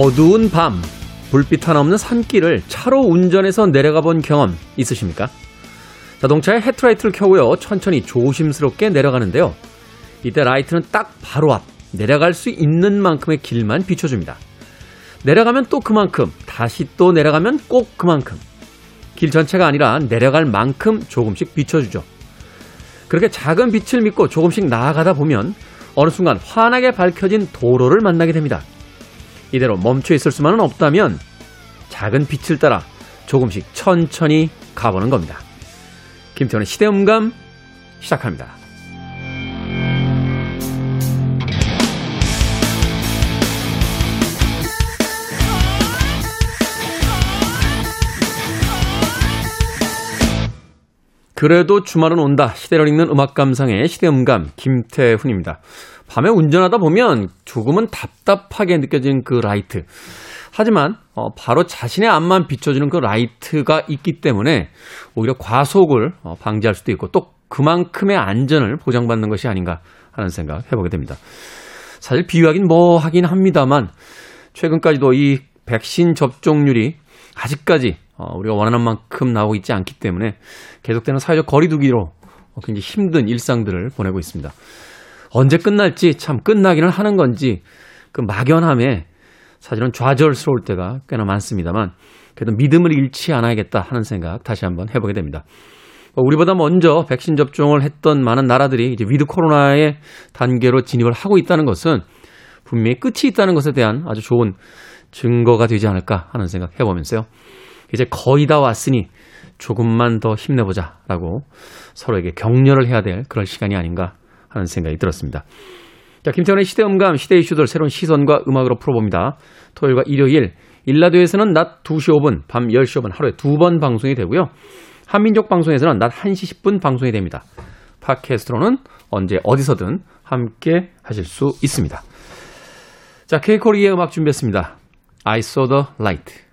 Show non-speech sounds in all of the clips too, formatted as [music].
어두운 밤, 불빛 하나 없는 산길을 차로 운전해서 내려가 본 경험 있으십니까? 자동차의 헤드라이트를 켜고요. 천천히 조심스럽게 내려가는데요. 이때 라이트는 딱 바로 앞, 내려갈 수 있는 만큼의 길만 비춰줍니다. 내려가면 또 그만큼, 다시 또 내려가면 꼭 그만큼. 길 전체가 아니라 내려갈 만큼 조금씩 비춰주죠. 그렇게 작은 빛을 믿고 조금씩 나아가다 보면 어느 순간 환하게 밝혀진 도로를 만나게 됩니다. 이대로 멈춰 있을 수만은 없다면 작은 빛을 따라 조금씩 천천히 가보는 겁니다. 김태원의 시대음감 시작합니다. 그래도 주말은 온다. 시대를 읽는 음악 감상의 시대음감 김태훈입니다. 밤에 운전하다 보면 조금은 답답하게 느껴지는 그 라이트. 하지만 어, 바로 자신의 앞만 비춰주는 그 라이트가 있기 때문에 오히려 과속을 어, 방지할 수도 있고 또 그만큼의 안전을 보장받는 것이 아닌가 하는 생각 해보게 됩니다. 사실 비유하긴 뭐 하긴 합니다만 최근까지도 이 백신 접종률이 아직까지 어, 우리가 원하는 만큼 나오고 있지 않기 때문에 계속되는 사회적 거리두기로 굉장히 힘든 일상들을 보내고 있습니다. 언제 끝날지 참 끝나기는 하는 건지 그 막연함에 사실은 좌절스러울 때가 꽤나 많습니다만 그래도 믿음을 잃지 않아야겠다 하는 생각 다시 한번 해보게 됩니다. 우리보다 먼저 백신 접종을 했던 많은 나라들이 이제 with 코로나의 단계로 진입을 하고 있다는 것은 분명히 끝이 있다는 것에 대한 아주 좋은 증거가 되지 않을까 하는 생각 해보면서요. 이제 거의 다 왔으니 조금만 더 힘내보자라고 서로에게 격려를 해야 될 그런 시간이 아닌가 하는 생각이 들었습니다. 자, 김태훈의 시대음감, 시대 이슈들 새로운 시선과 음악으로 풀어봅니다. 토요일과 일요일, 1라디오에서는 낮 2시 5분, 밤 10시 5분 하루에 두 번 방송이 되고요. 한민족 방송에서는 낮 1시 10분 방송이 됩니다. 팟캐스트로는 언제 어디서든 함께 하실 수 있습니다. 자, 케이코리의 음악 준비했습니다. I saw the light.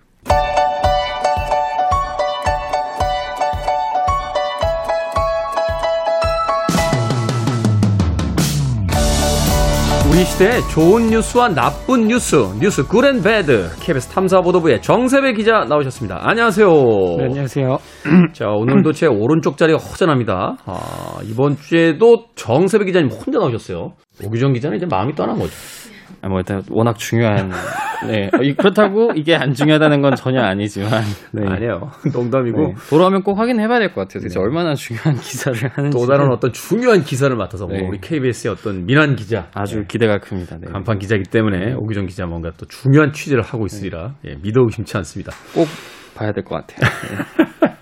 우리 시대의 좋은 뉴스와 나쁜 뉴스, 뉴스 good and bad, KBS 탐사보도부의 정세배 기자 나오셨습니다. 안녕하세요. 네, 안녕하세요. [clears throat] 자, 오늘도 제 오른쪽 자리가 허전합니다. 아, 이번 주에도 정세배 기자님 혼자 나오셨어요. 오규정 기자는 이제 마음이 떠난 거죠. 아, 뭐 일단 워낙 중요한 네 그렇다고 이게 안 중요하다는 건 전혀 아니지만 네. 아니에요 농담이고 네. 돌아오면 꼭 확인해봐야 될 것 같아요. 대체 네. 얼마나 중요한 기사를 하는지 또 다른 어떤 중요한 기사를 맡아서 뭐 네. 우리 KBS의 어떤 민한 기자 아주 네. 기대가 큽니다. 네. 간판 기자이기 때문에 오규정 기자 뭔가 또 중요한 취재를 하고 있으리라 예, 믿어 의심치 않습니다. 꼭 봐야 될 것 같아요. [laughs]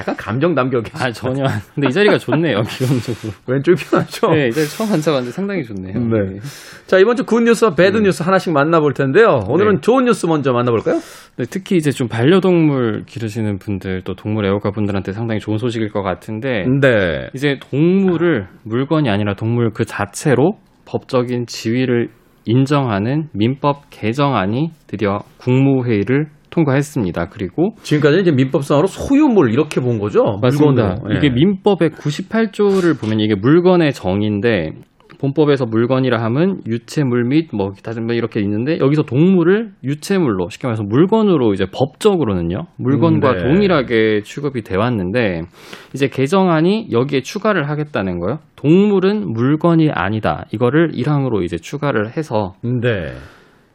약간 감정 남겨 계시 아, 전혀. 근데 이 자리가 좋네요, [laughs] 기본적으로. 왼쪽이 편하죠? 네, 이 자리 처음 앉아봤는데 상당히 좋네요. 네. 네. 자, 이번 주 굿뉴스와 배드뉴스 네. 하나씩 만나볼 텐데요. 오늘은 네. 좋은 뉴스 먼저 만나볼까요? 네, 특히 이제 좀 반려동물 기르시는 분들, 또 동물 애호가 분들한테 상당히 좋은 소식일 것 같은데. 네. 이제 동물을 물건이 아니라 동물 그 자체로 법적인 지위를 인정하는 민법 개정안이 드디어 국무회의를 통과했습니다. 그리고 지금까지는 이제 민법상으로 소유물 이렇게 본 거죠. 맞습니다. 물건으로. 이게 예. 민법의 98조를 보면 이게 물건의 정의인데 본법에서 물건이라 함은 유체물 및뭐 기타 등 이렇게 있는데 여기서 동물을 유체물로 쉽게 말해서 물건으로 이제 법적으로는요 물건과 음, 네. 동일하게 취급이 돼 왔는데 이제 개정안이 여기에 추가를 하겠다는 거예요. 동물은 물건이 아니다. 이거를 1항으로 이제 추가를 해서 네.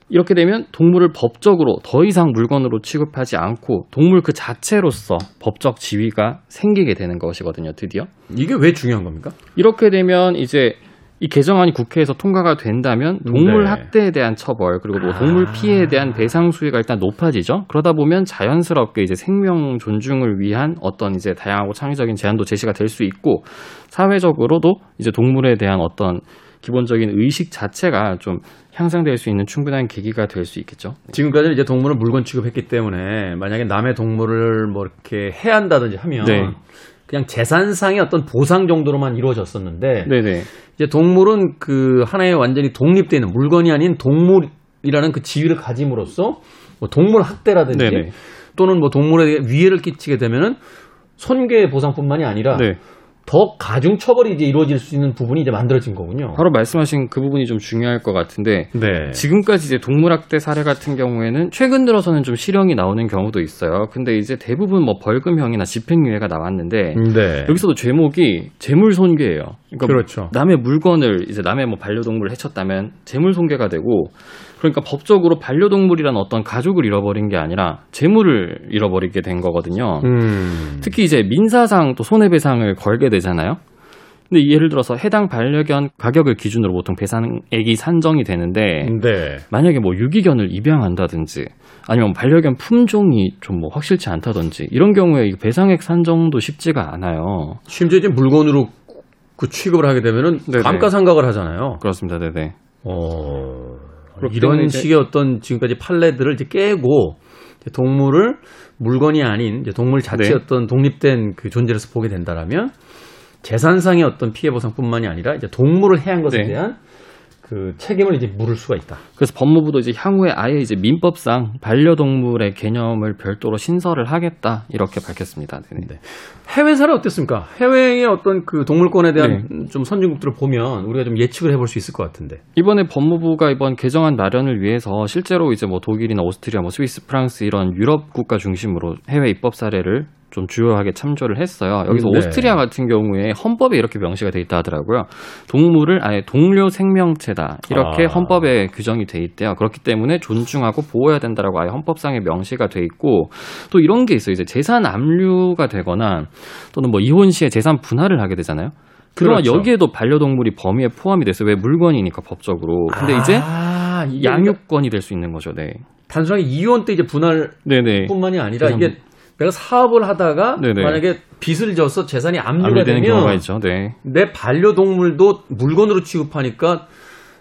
이렇게 되면 동물을 법적으로 더 이상 물건으로 취급하지 않고 동물 그 자체로서 법적 지위가 생기게 되는 것이거든요, 드디어. 이게 왜 중요한 겁니까? 이렇게 되면 이제 이 개정안이 국회에서 통과가 된다면 동물 네. 학대에 대한 처벌 그리고 뭐 동물 피해에 대한 배상 수위가 일단 높아지죠. 그러다 보면 자연스럽게 이제 생명 존중을 위한 어떤 이제 다양하고 창의적인 제안도 제시가 될 수 있고 사회적으로도 이제 동물에 대한 어떤 기본적인 의식 자체가 좀 향상될 수 있는 충분한 계기가 될 수 있겠죠. 지금까지는 이제 동물을 물건 취급했기 때문에 만약에 남의 동물을 뭐 이렇게 해한다든지 하면 네. 그냥 재산상의 어떤 보상 정도로만 이루어졌었는데 네네. 이제 동물은 그 하나의 완전히 독립되어 있는 물건이 아닌 동물이라는 그 지위를 가짐으로써 뭐 동물 학대라든지 네네. 또는 뭐 동물에 위해를 끼치게 되면은 손괴 보상뿐만이 아니라 네. 더 가중 처벌이 이제 이루어질 수 있는 부분이 이제 만들어진 거군요. 바로 말씀하신 그 부분이 좀 중요할 것 같은데 네. 지금까지 이제 동물학대 사례 같은 경우에는 최근 들어서는 좀 실형이 나오는 경우도 있어요. 근데 이제 대부분 뭐 벌금형이나 집행유예가 나왔는데 네. 여기서도 제목이 재물손괴예요. 그러니까 그렇죠. 남의 물건을 이제 남의 뭐 반려동물을 해쳤다면 재물손괴가 되고 그러니까 법적으로 반려동물이란 어떤 가족을 잃어버린 게 아니라 재물을 잃어버리게 된 거거든요. 음. 특히 이제 민사상 또 손해배상을 걸게 되잖아요. 근데 예를 들어서 해당 반려견 가격을 기준으로 보통 배상액이 산정이 되는데 네. 만약에 뭐 유기견을 입양한다든지 아니면 반려견 품종이 좀 뭐 확실치 않다든지 이런 경우에 이 배상액 산정도 쉽지가 않아요. 심지어 이제 물건으로 그 취급을 하게 되면은 네네. 감가상각을 하잖아요. 그렇습니다. 네네. 어. 이런 식의 어떤 지금까지 판례들을 이제 깨고 동물을 물건이 아닌 이제 동물 자체 네. 어떤 독립된 그 존재로서 보게 된다라면 재산상의 어떤 피해 보상뿐만이 아니라 이제 동물을 해한 것에 네. 대한 그 책임을 이제 물을 수가 있다. 그래서 법무부도 이제 향후에 아예 이제 민법상 반려동물의 개념을 별도로 신설을 하겠다 이렇게 밝혔습니다. 네네. 네. 해외 사례 어땠습니까? 해외의 어떤 그 동물권에 대한 좀 선진국들을 보면 우리가 좀 예측을 해볼 수 있을 것 같은데. 이번에 법무부가 이번 개정안 마련을 위해서 실제로 이제 뭐 독일이나 오스트리아, 뭐 스위스, 프랑스 이런 유럽 국가 중심으로 해외 입법 사례를 좀 주요하게 참조를 했어요. 여기서 네. 오스트리아 같은 경우에 헌법에 이렇게 명시가 돼 있다 하더라고요. 동물을 아예 동료 생명체다 이렇게 아. 헌법에 규정이 돼 있대요. 그렇기 때문에 존중하고 보호해야 된다라고 아예 헌법상에 명시가 돼 있고 또 이런 게 있어요. 이제 재산 압류가 되거나 또는 뭐 이혼 시에 재산 분할을 하게 되잖아요. 그러면 그렇죠. 여기에도 반려동물이 범위에 포함이 됐어요. 왜 물건이니까 법적으로. 근데 이제 아, 이게 양육권이 될 수 있는 거죠. 네. 단순하게 이혼 때 이제 분할뿐만이. 아니라 이게 내가 사업을 하다가 네네. 만약에 빚을 져서 재산이 압류가 압류되는 경우가 되면 있죠. 네. 내 반려동물도 물건으로 취급하니까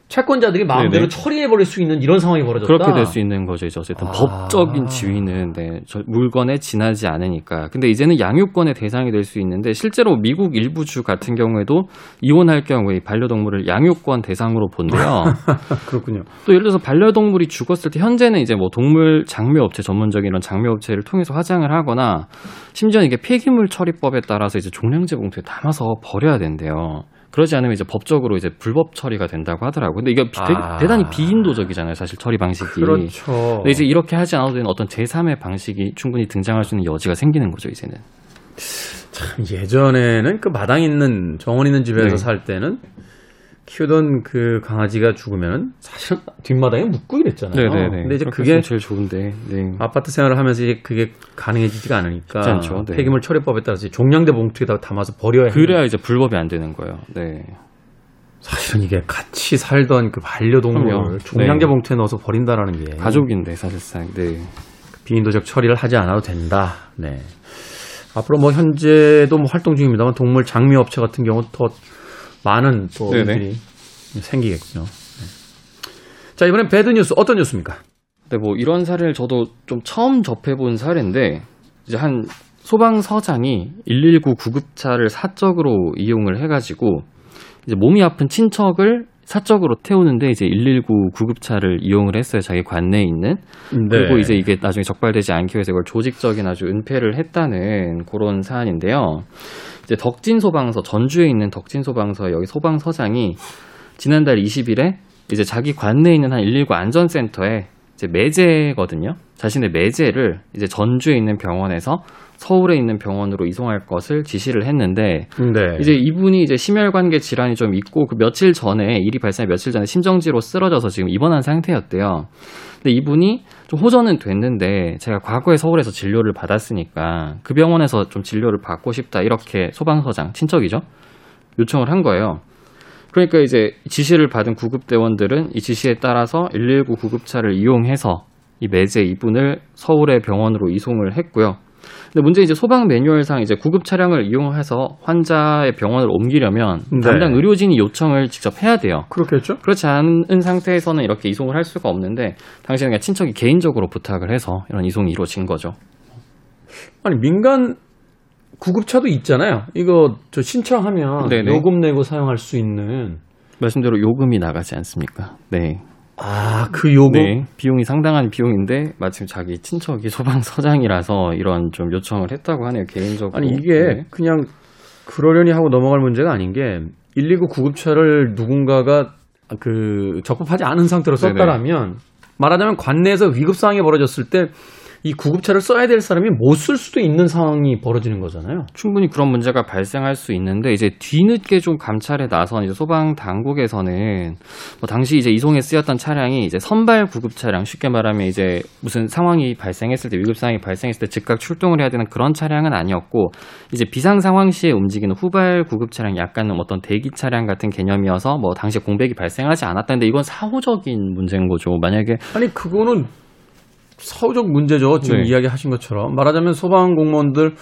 채권자들이 마음대로 네네. 처리해버릴 수 있는 이런 상황이 벌어졌다. 그렇게 될 수 있는 거죠. 이제 어쨌든 아. 법적인 지위는 네, 저 물건에 지나지 않으니까. 근데 이제는 양육권의 대상이 될 수 있는데 실제로 미국 일부 주 같은 경우에도 이혼할 경우에 이 반려동물을 양육권 대상으로 본대요. [laughs] 그렇군요. 또 예를 들어서 반려동물이 죽었을 때 현재는 이제 뭐 동물 장묘업체 전문적인 이런 장묘업체를 통해서 화장을 하거나 심지어 이게 폐기물 처리법에 따라서 이제 종량제 봉투에 담아서 버려야 된대요. 그러지 않으면 이제 법적으로 이제 불법 처리가 된다고 하더라고요. 근데 이게 아. 대단히 비인도적이잖아요, 사실 처리 방식이. 그렇죠. 근데 이제 이렇게 하지 않아도 되는 어떤 제3의 방식이 충분히 등장할 수 있는 여지가 생기는 거죠, 이제는. 참 예전에는 그 마당 있는 정원 있는 집에서 네. 살 때는 키우던 그 강아지가 죽으면 사실 뒷마당에 묻고 이랬잖아요. 네네네. 근데 이제 그게 제일 좋은데. 네. 아파트 생활을 하면서 이제 그게 가능해지지가 않으니까 않죠. 네. 폐기물 처리법에 따라서 종량제 봉투에다 담아서 버려야. 그래야 이제 불법이 안 되는 거예요. 네. 사실은 이게 같이 살던 그 반려동물을. 종량제 네. 봉투에 넣어서 버린다라는 게 가족인데, 사실상. 네. 비인도적 처리를 하지 않아도 된다. 네. 앞으로 뭐 현재도 뭐 활동 중입니다만 동물 장미 업체 같은 경우 더 많은 또 네네. 일들이 생기겠군요. 네. 자 이번엔 배드 뉴스 어떤 뉴스입니까? 네, 뭐 이런 사례를 저도 좀 처음 접해본 사례인데 이제 한 소방서장이 119 구급차를 사적으로 이용을 해가지고 이제 몸이 아픈 친척을 사적으로 태우는데 이제 119 구급차를 이용을 했어요. 자기 관내에 있는. 그리고 이제 이게 나중에 적발되지 않기 위해서 이걸 조직적인 아주 은폐를 했다는 그런 사안인데요. 이제 덕진 소방서 전주에 있는 덕진 소방서 여기 소방서장이 지난달 20일에 이제 자기 관내에 있는 한 119 안전센터에 이제 매제거든요. 자신의 매제를 이제 전주에 있는 병원에서 서울에 있는 병원으로 이송할 것을 지시를 했는데 네. 이제 이분이 이제 심혈관계 질환이 좀 있고 그 며칠 전에 일이 발생한 며칠 전에 심정지로 쓰러져서 지금 입원한 상태였대요. 근데 이분이 좀 호전은 됐는데 제가 과거에 서울에서 진료를 받았으니까 그 병원에서 좀 진료를 받고 싶다 이렇게 소방서장 친척이죠 요청을 한 거예요. 그러니까 이제 지시를 받은 구급대원들은 이 지시에 따라서 119 구급차를 이용해서 이 매제 이분을 서울의 병원으로 이송을 했고요. 근데 문제 이제 소방 매뉴얼상 이제 구급 차량을 이용해서 환자의 병원을 옮기려면 네. 담당 의료진이 요청을 직접 해야 돼요. 그렇겠죠? 그렇지 않은 상태에서는 이렇게 이송을 할 수가 없는데 당시에는 그냥 친척이 개인적으로 부탁을 해서 이런 이송이 이루어진 거죠. 아니 민간 구급차도 있잖아요. 이거 저 신청하면 네네. 요금 내고 사용할 수 있는 말씀대로 요금이 나가지 않습니까? 네. 아 그 요금 네. 비용이 상당한 비용인데 마침 자기 친척이 소방서장이라서 이런 좀 요청을 했다고 하네요. 개인적으로. 아니 이게 네. 그냥 그러려니 하고 넘어갈 문제가 아닌 게 119 구급차를 누군가가 그 적법하지 않은 상태로 네네. 썼다라면 말하자면 관내에서 위급 상황이 벌어졌을 때 이 구급차를 써야 될 사람이 못 쓸 수도 있는 상황이 벌어지는 거잖아요. 충분히 그런 문제가 발생할 수 있는데 이제 뒤늦게 좀 감찰에 나선 이제 소방 당국에서는 뭐 당시 이제 이송에 쓰였던 차량이 이제 선발 구급 차량 쉽게 말하면 이제 무슨 상황이 발생했을 때 위급 상황이 발생했을 때 즉각 출동을 해야 되는 그런 차량은 아니었고 이제 비상 상황 시에 움직이는 후발 구급 차량 약간은 어떤 대기 차량 같은 개념이어서 뭐 당시 에 공백이 발생하지 않았다는데 이건 사후적인 문제인 거죠. 만약에 아니 그거는 사후적 문제죠. 지금 네. 이야기하신 것처럼 말하자면 소방 공무원들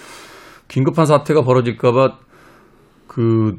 긴급한 사태가 벌어질까봐 그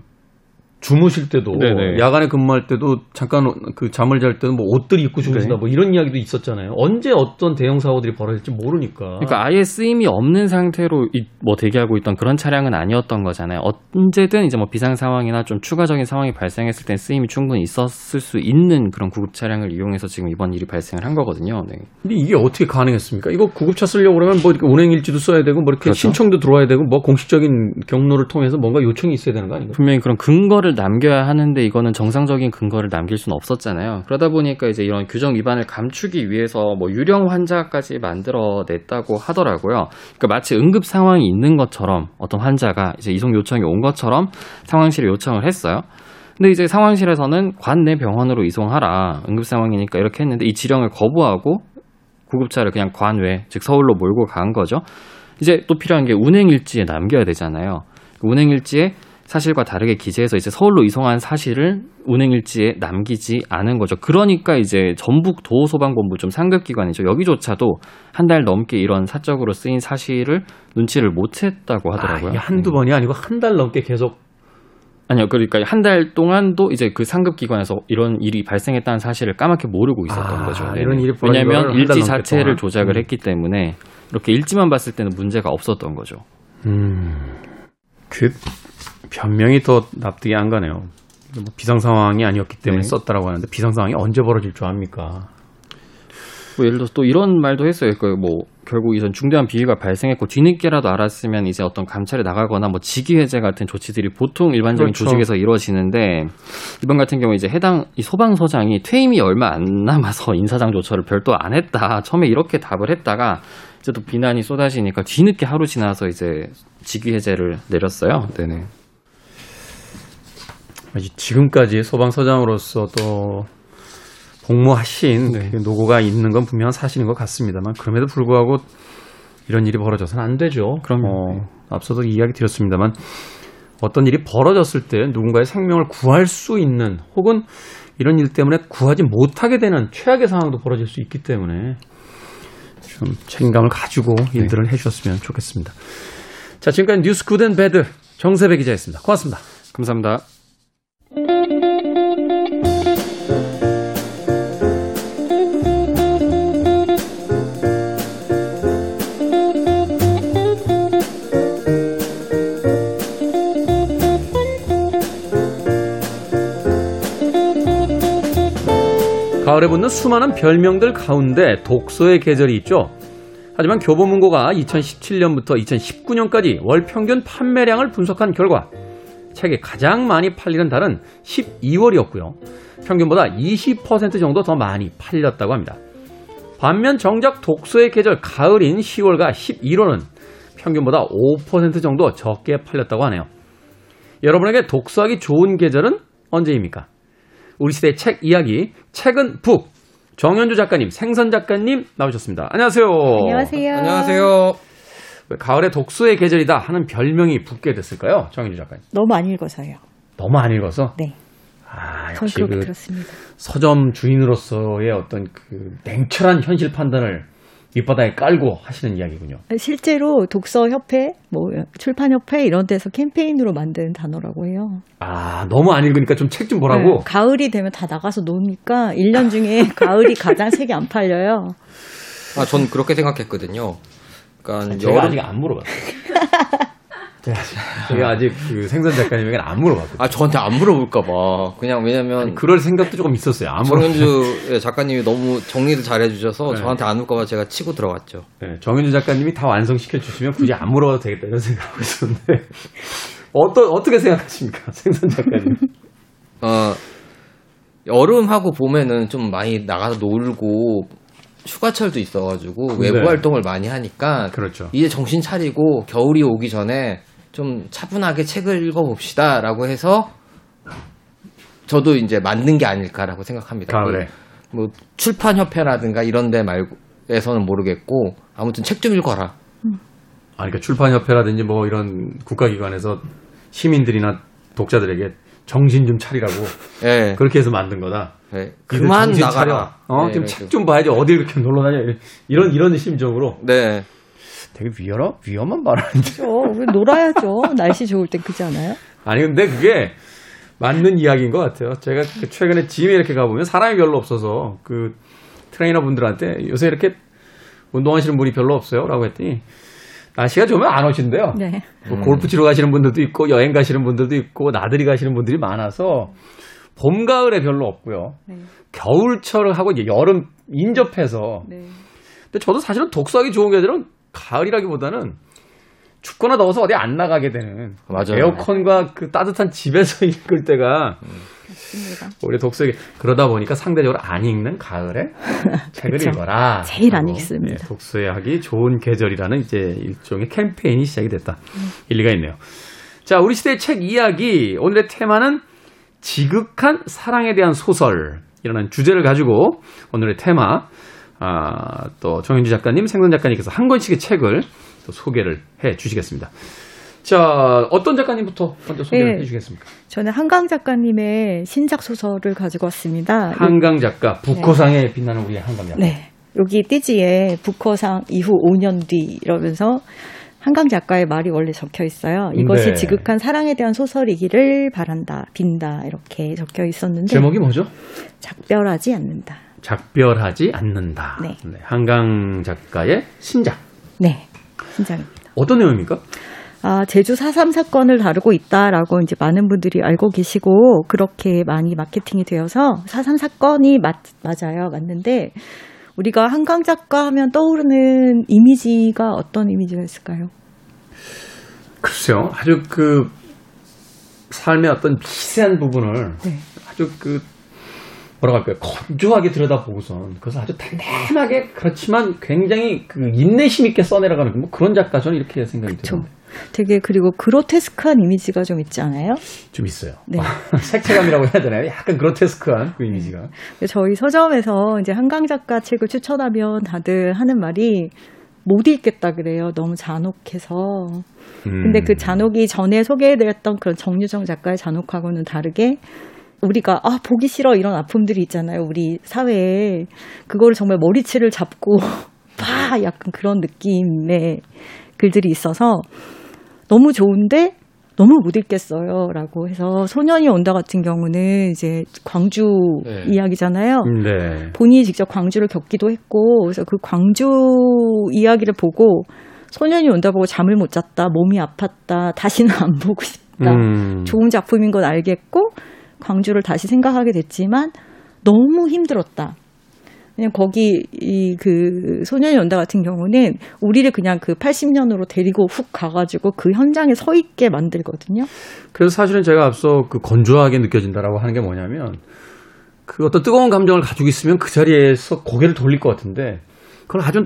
주무실 때도 네네. 야간에 근무할 때도 잠깐 그 잠을 잘 때는 뭐 옷들이 입고 주무신다 네. 뭐 이런 이야기도 있었잖아요. 언제 어떤 대형 사고들이 벌어질지 모르니까. 그러니까 아예 쓰임이 없는 상태로 이- 뭐 대기하고 있던 그런 차량은 아니었던 거잖아요. 언제든 이제 뭐 비상 상황이나 좀 추가적인 상황이 발생했을 땐 쓰임이 충분히 있었을 수 있는 그런 구급 차량을 이용해서 지금 이번 일이 발생을 한 거거든요. 네. 근데 이게 어떻게 가능했습니까? 이거 구급차 쓰려고 그러면 뭐 이렇게 운행일지도 써야 되고 뭐 이렇게 그렇죠. 신청도 들어와야 되고 뭐 공식적인 경로를 통해서 뭔가 요청이 있어야 되는 거 아닌가요? 분명히 그런 근거를 남겨야 하는데 이거는 정상적인 근거를 남길 수는 없었잖아요. 그러다 보니까 이제 이런 규정 위반을 감추기 위해서 뭐 유령 환자까지 만들어냈다고 하더라고요. 그러니까 마치 응급 상황이 있는 것처럼 어떤 환자가 이제 이송 요청이 온 것처럼 상황실에 요청을 했어요. 근데 이제 상황실에서는 관내 병원으로 이송하라. 응급 상황이니까 이렇게 했는데 이 지령을 거부하고 구급차를 그냥 관외, 즉 서울로 몰고 간 거죠. 이제 또 필요한 게 운행 일지에 남겨야 되잖아요. 운행 일지에 사실과 다르게 기재해서 이제 서울로 이송한 사실을 운행 일지에 남기지 않은 거죠. 그러니까 이제 전북 도소방본부 좀 상급 기관이죠. 여기조차도 한 달 넘게 이런 사적으로 쓰인 사실을 눈치를 못 챘다고 하더라고요. 아, 한두 네. 번이 아니고 한 달 넘게 계속 아니요. 그러니까 한 달 동안도 이제 그 상급 기관에서 이런 일이 발생했다는 사실을 까맣게 모르고 있었던 아, 거죠. 이런 일이 벌어진 왜냐하면 일지 자체를 동안. 조작을 음. 했기 때문에 이렇게 일지만 봤을 때는 문제가 없었던 거죠. 음, 그 변명이 더 납득이 안 가네요. 뭐 비상 상황이 아니었기 때문에 네. 썼다라고 하는데 비상 상황이 언제 벌어질 줄 압니까? 뭐 예를 들어서 또 이런 말도 했어요. 그뭐 결국 이런 중대한 비위가 발생했고 뒤늦게라도 알았으면 이제 어떤 감찰에 나가거나 뭐 직위 해제 같은 조치들이 보통 일반적인 그렇죠. 조직에서 이루어지는데 이번 같은 경우 이제 해당 이 소방서장이 퇴임이 얼마 안 남아서 인사장 조처를 별도 안 했다. 처음에 이렇게 답을 했다가 이제 또 비난이 쏟아지니까 뒤늦게 하루 지나서 이제 직위 해제를 내렸어요. 네네. 지금까지 소방서장으로서 또 복무하신 네. 그 노고가 있는 건 분명한 사실인 것 같습니다만 그럼에도 불구하고 이런 일이 벌어져서는 안 되죠. 그럼요. 어, 앞서도 이야기 드렸습니다만 어떤 일이 벌어졌을 때 누군가의 생명을 구할 수 있는 혹은 이런 일 때문에 구하지 못하게 되는 최악의 상황도 벌어질 수 있기 때문에 좀 책임감을 가지고 일들을 해주셨으면 좋겠습니다. 자, 지금까지 뉴스 good and bad 정세배 기자였습니다. 고맙습니다. 감사합니다. 가을에 붙는 수많은 별명들 가운데 독서의 계절이 있죠. 하지만 교보문고가 2017년부터 2019년까지 월 평균 판매량을 분석한 결과 책이 가장 많이 팔리는 달은 12월이었고요. 평균보다 20% 정도 더 많이 팔렸다고 합니다. 반면 정작 독서의 계절 가을인 10월과 11월은 평균보다 5% 정도 적게 팔렸다고 하네요. 여러분에게 독서하기 좋은 계절은 언제입니까? 우리 시대 책 이야기 책은 북 정현주 작가님 생선 작가님 나오셨습니다. 안녕하세요. 안녕하세요. 안녕하세요. 왜 가을에 독서의 계절이다 하는 별명이 붙게 됐을까요, 정현주 작가님? 너무 안 읽어서요. 너무 안 읽어서. 네. 아전 역시 그 들었습니다. 서점 주인으로서의 어떤 그 냉철한 현실 판단을 밑바닥에 깔고 하시는 이야기군요. 실제로 독서협회, 뭐 출판협회 이런 데서 캠페인으로 만든 단어라고 해요. 아 너무 안 읽으니까 좀 책좀 보라고. 네, 가을이 되면 다 나가서 노니까 1년 중에 [laughs] 가을이 가장 책이 안 팔려요. 아, 전 그렇게 생각했거든요. 그러니까 제가 여름 아직 안 물어봤어요. [laughs] 제가, 아직- 제가 아직 그 생선 작가님에게 안 물어봤거든요. 아 저한테 안 물어볼까봐 그냥 왜냐면 그럴 생각도 조금 있었어요. 안 물어. 정현주 작가님이 너무 정리를 잘 해주셔서 네. 저한테 안 올까봐 제가 치고 들어갔죠. 네, 정현주 작가님이 다 완성시켜 주시면 굳이 안 물어봐도 되겠다 이런 생각하고 있었는데 어떠, 어떻게 생각하십니까? [laughs] 생선 작가님. 어, 여름하고 봄에는 좀 많이 나가서 놀고 휴가철도 있어가지고 외부 네. 활동을 많이 하니까 그렇죠. 이제 정신 차리고 겨울이 오기 전에 좀 차분하게 책을 읽어봅시다라고 해서 저도 이제 만든 게 아닐까라고 생각합니다. 가을에. 그뭐 출판 협회라든가 이런데 말고에서는 모르겠고 아무튼 책 좀 읽어라. 아, 그러니까 출판 협회라든지 뭐 이런 국가기관에서 시민들이나 독자들에게 정신 좀 차리라고 [laughs] 예. 그렇게 해서 만든 거다. 네. 그만 나가라. 차려. 어, 네, 좀 이렇게. 책좀 봐야지 어디 이렇게 놀러 다녀. 이런 이런 심정으로 네. 되게 위험 위험한 말하는데. 어, 우리 놀아야죠. 날씨 좋을 땐 그지 않아요? 아니 근데 그게 맞는 이야기인 것 같아요. 제가 그 최근에 짐에 이렇게 가보면 사람이 별로 없어서 그 트레이너 분들한테 요새 이렇게 운동하시는 분이 별로 없어요 라고 했더니 날씨가 좋으면 안 오신대요. 네. 뭐 골프 치러 가시는 분들도 있고 여행 가시는 분들도 있고 나들이 가시는 분들이 많아서 봄 가을에 별로 없고요. 네. 겨울철하고 이제 여름 인접해서 네. 근데 저도 사실은 독서하기 좋은 계절은 가을이라기보다는 춥거나 더워서 어디 안 나가게 되는 맞아요. 에어컨과 그 따뜻한 집에서 [laughs] 읽을 때가 맞습니다. 오히려 독서에 그러다 보니까 상대적으로 안 읽는 가을에 [laughs] 책을 그쵸. 읽어라. 제일 안 읽습니다. 예, 독서에 하기 좋은 계절이라는 이제 일종의 캠페인이 시작이 됐다. 일리가 있네요. 자, 우리 시대의 책 이야기 오늘의 테마는 지극한 사랑에 대한 소설 이라는 주제를 가지고 오늘의 테마 아, 또 정현주 작가님, 생선 작가님께서 한 권씩의 책을 또 소개를 해 주시겠습니다. 자, 어떤 작가님부터 먼저 소개를 네. 해 주시겠습니까? 저는 한강 작가님의 신작 소설을 가지고 왔습니다. 한강 작가, 북호상에 빛나는 우리의 한강 작가. 네. 여기 띠지에 북허상 이후 5년 뒤 이러면서 한강 작가의 말이 원래 적혀 있어요. 이것이 네. 지극한 사랑에 대한 소설이기를 바란다, 빈다 이렇게 적혀 있었는데 제목이 뭐죠? 작별하지 않는다. 작별하지 않는다. 네. 한강 작가의 신작. 네, 신작입니다. 어떤 내용입니까? 아, 제주 4.3 사건을 다루고 있다라고 이제 많은 분들이 알고 계시고, 그렇게 많이 마케팅이 되어서 4.3 사건이 맞, 맞아요. 맞는데, 우리가 한강 작가 하면 떠오르는 이미지가 어떤 이미지가 있을까요? 글쎄요. 아주 그 삶의 어떤 미세한 부분을 네. 아주 그 뭐라고 할까요? 건조하게 들여다보고선 그것을 아주 단단하게 그렇지만 굉장히 그 인내심 있게 써내려가는 뭐 그런 작가 저는 이렇게 생각이. 들어요. 되게 그리고 그로테스크한 이미지가 좀 있지 않아요? 좀 있어요. 네. [laughs] 색채감이라고 해야 되나요? 약간 그로테스크한 그 이미지가. 저희 서점에서 이제 한강 작가 책을 추천하면 다들 하는 말이 못 읽겠다 그래요. 너무 잔혹해서. 근데 음. 그 잔혹이 전에 소개해드렸던 그런 정유정 작가의 잔혹하고는 다르게 우리가 아 보기 싫어 이런 아픔들이 있잖아요 우리 사회에 그거를 정말 머리채를 잡고 [laughs] 파 약간 그런 느낌의 글들이 있어서 너무 좋은데 너무 못 읽겠어요 라고 해서 소년이 온다 같은 경우는 이제 광주 네. 이야기잖아요. 네. 본인이 직접 광주를 겪기도 했고 그래서 그 광주 이야기를 보고 소년이 온다 보고 잠을 못 잤다 몸이 아팠다 다시는 [laughs] 안 보고 싶다 음. 좋은 작품인 건 알겠고 광주를 다시 생각하게 됐지만 너무 힘들었다. 그냥 거기 이 그 소년이 온다 같은 경우는 우리를 그냥 그 80년으로 데리고 훅 가가지고 그 현장에 서 있게 만들거든요. 그래서 사실은 제가 앞서 그 건조하게 느껴진다라고 하는 게 뭐냐면 그 어떤 뜨거운 감정을 가지고 있으면 그 자리에서 고개를 돌릴 것 같은데 그걸 아주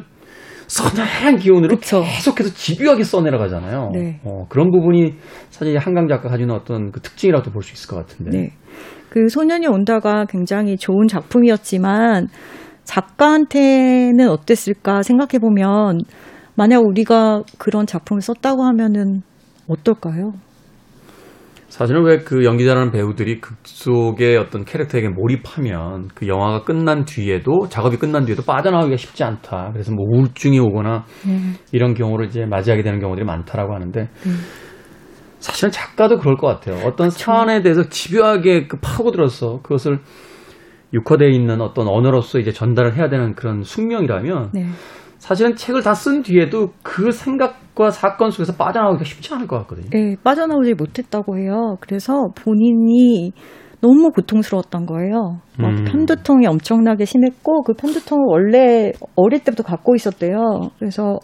서늘한 기운으로 그쵸. 계속해서 집요하게 써내려가잖아요. 네. 어, 그런 부분이 사실 한강 작가 가지는 어떤 그 특징이라고 볼 수 있을 것 같은데. 네. 그 소년이 온다가 굉장히 좋은 작품이었지만 작가한테는 어땠을까 생각해 보면 만약 우리가 그런 작품을 썼다고 하면은 어떨까요? 사실은 왜 그 연기자라는 배우들이 극 속의 어떤 캐릭터에게 몰입하면 그 영화가 끝난 뒤에도 작업이 끝난 뒤에도 빠져나오기가 쉽지 않다. 그래서 뭐 우울증이 오거나 네. 이런 경우를 이제 맞이하게 되는 경우들이 많다라고 하는데 사실은 작가도 그럴 것 같아요. 어떤 사안에 대해서 집요하게 그 파고들어서 그것을 육화되어 있는 어떤 언어로서 이제 전달을 해야 되는 그런 숙명이라면 네. 사실은 책을 다 쓴 뒤에도 그 생각과 사건 속에서 빠져나오기가 쉽지 않을 것 같거든요. 네, 빠져나오지 못했다고 해요. 그래서 본인이 너무 고통스러웠던 거예요. 막 음. 편두통이 엄청나게 심했고 그 편두통을 원래 어릴 때부터 갖고 있었대요. 그래서